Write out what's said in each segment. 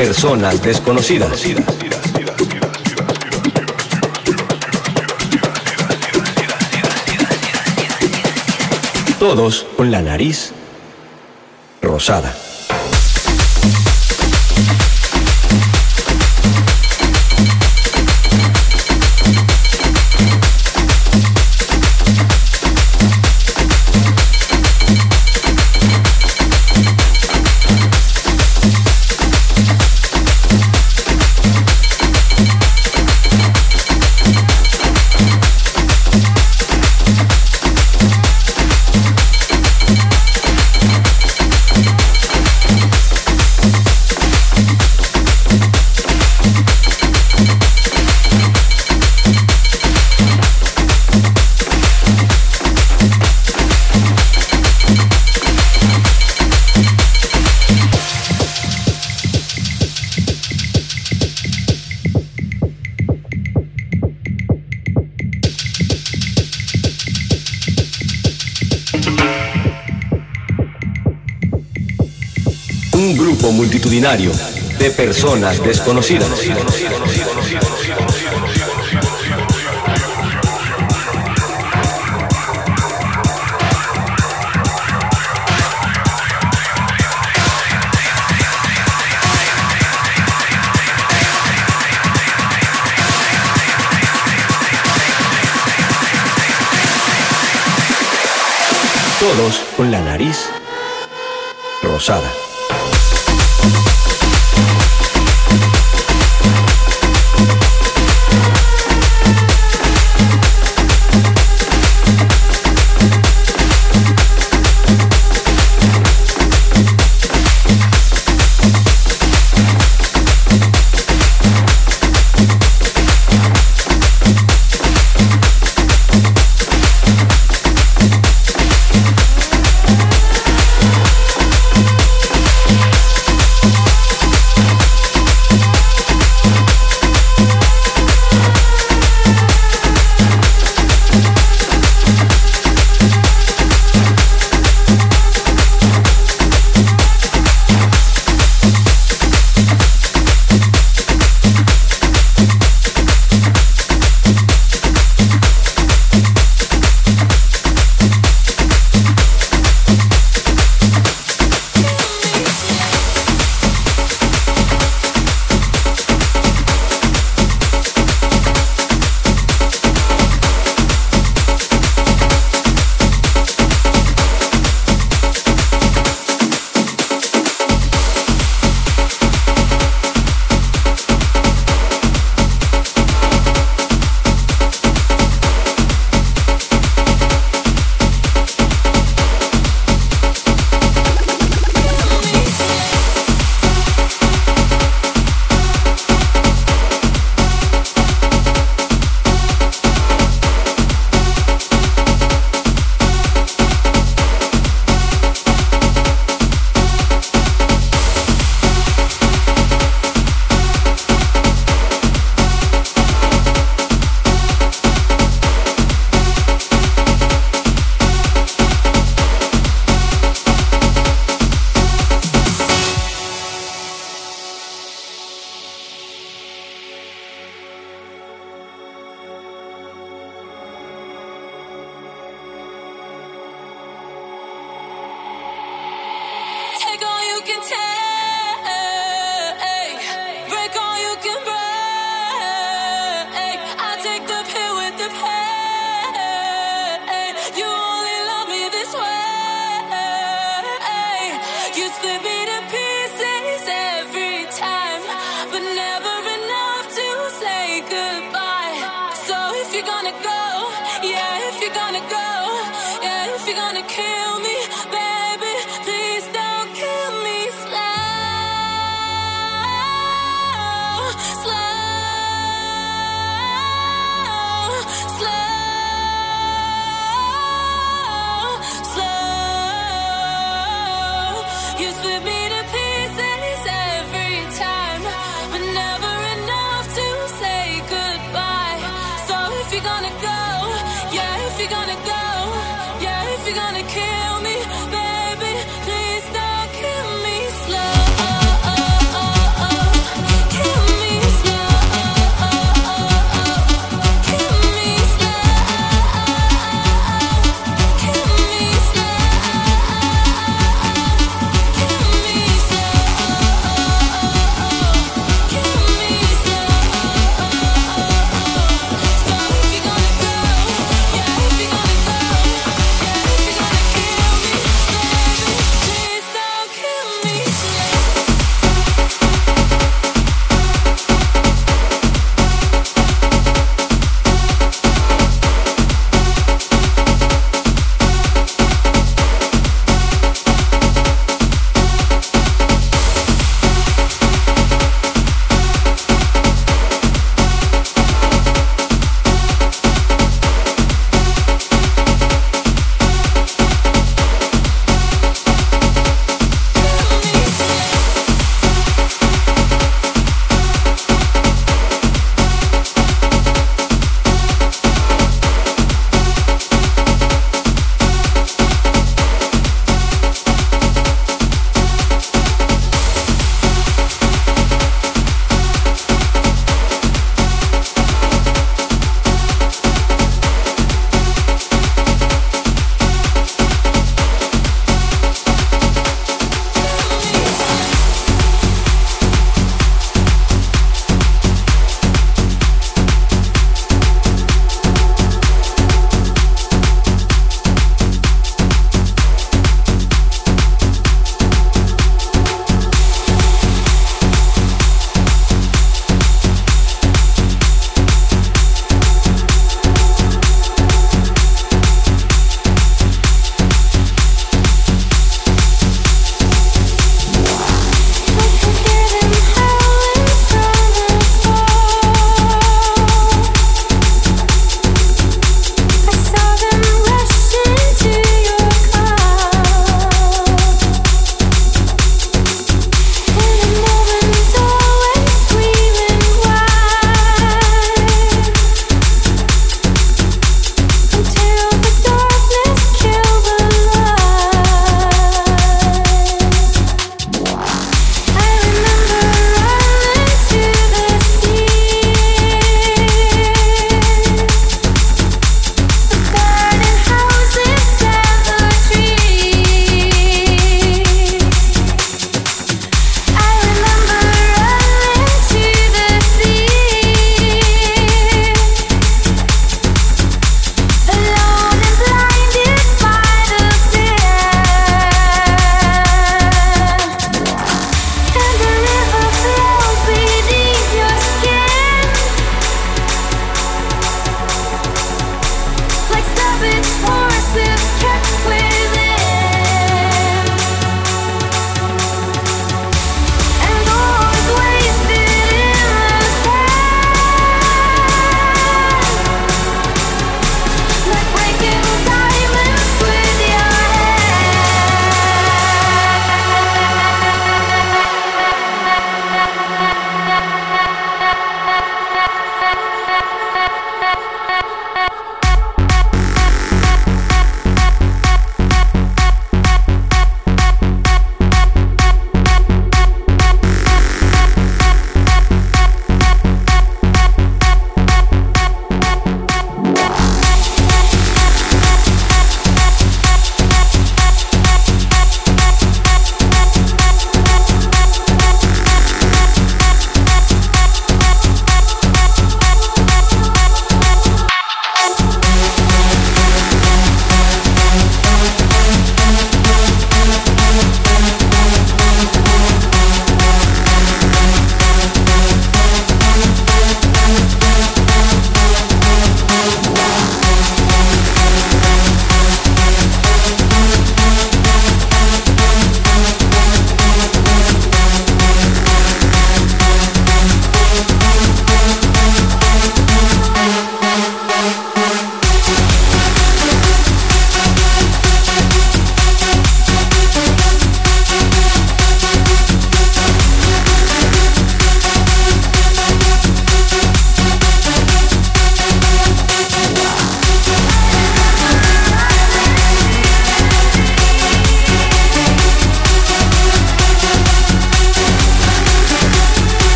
personas desconocidas. Todos con la nariz rosada. De personas desconocidas. Todos con la nariz rosada.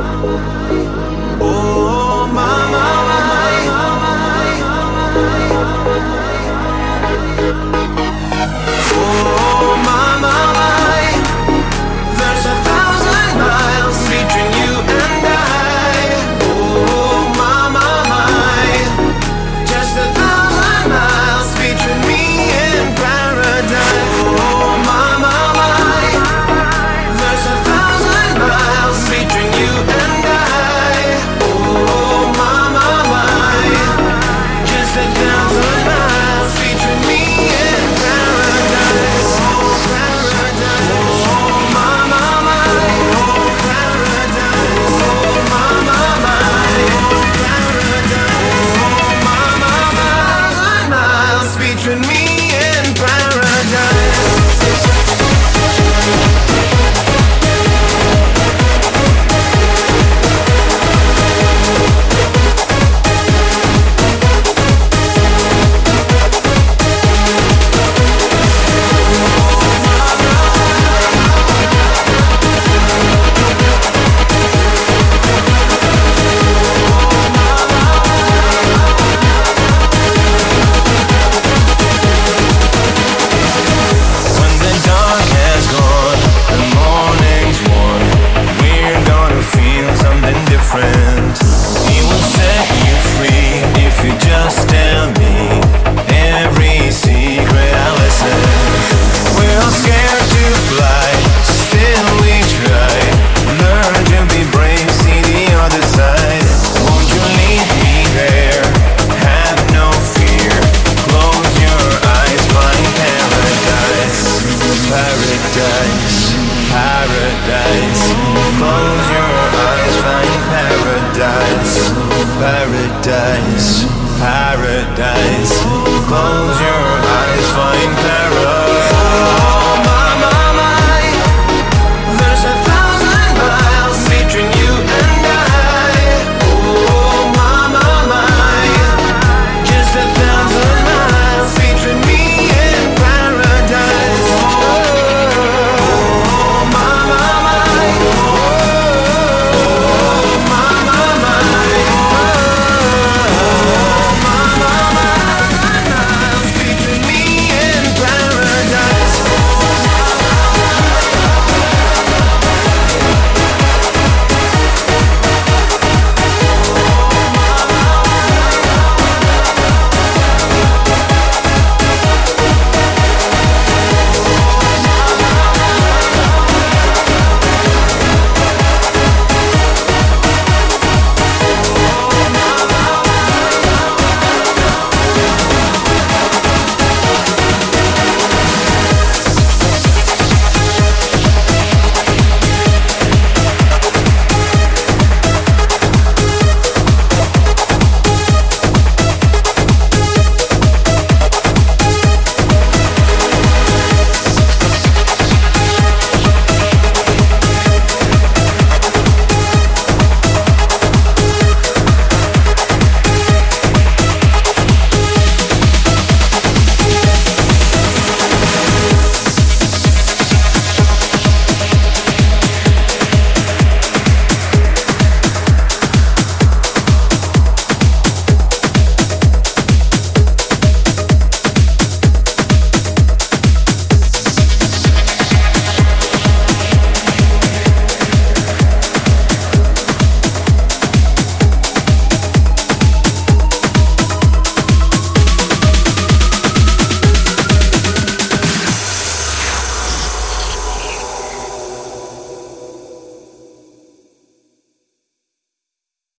Oh.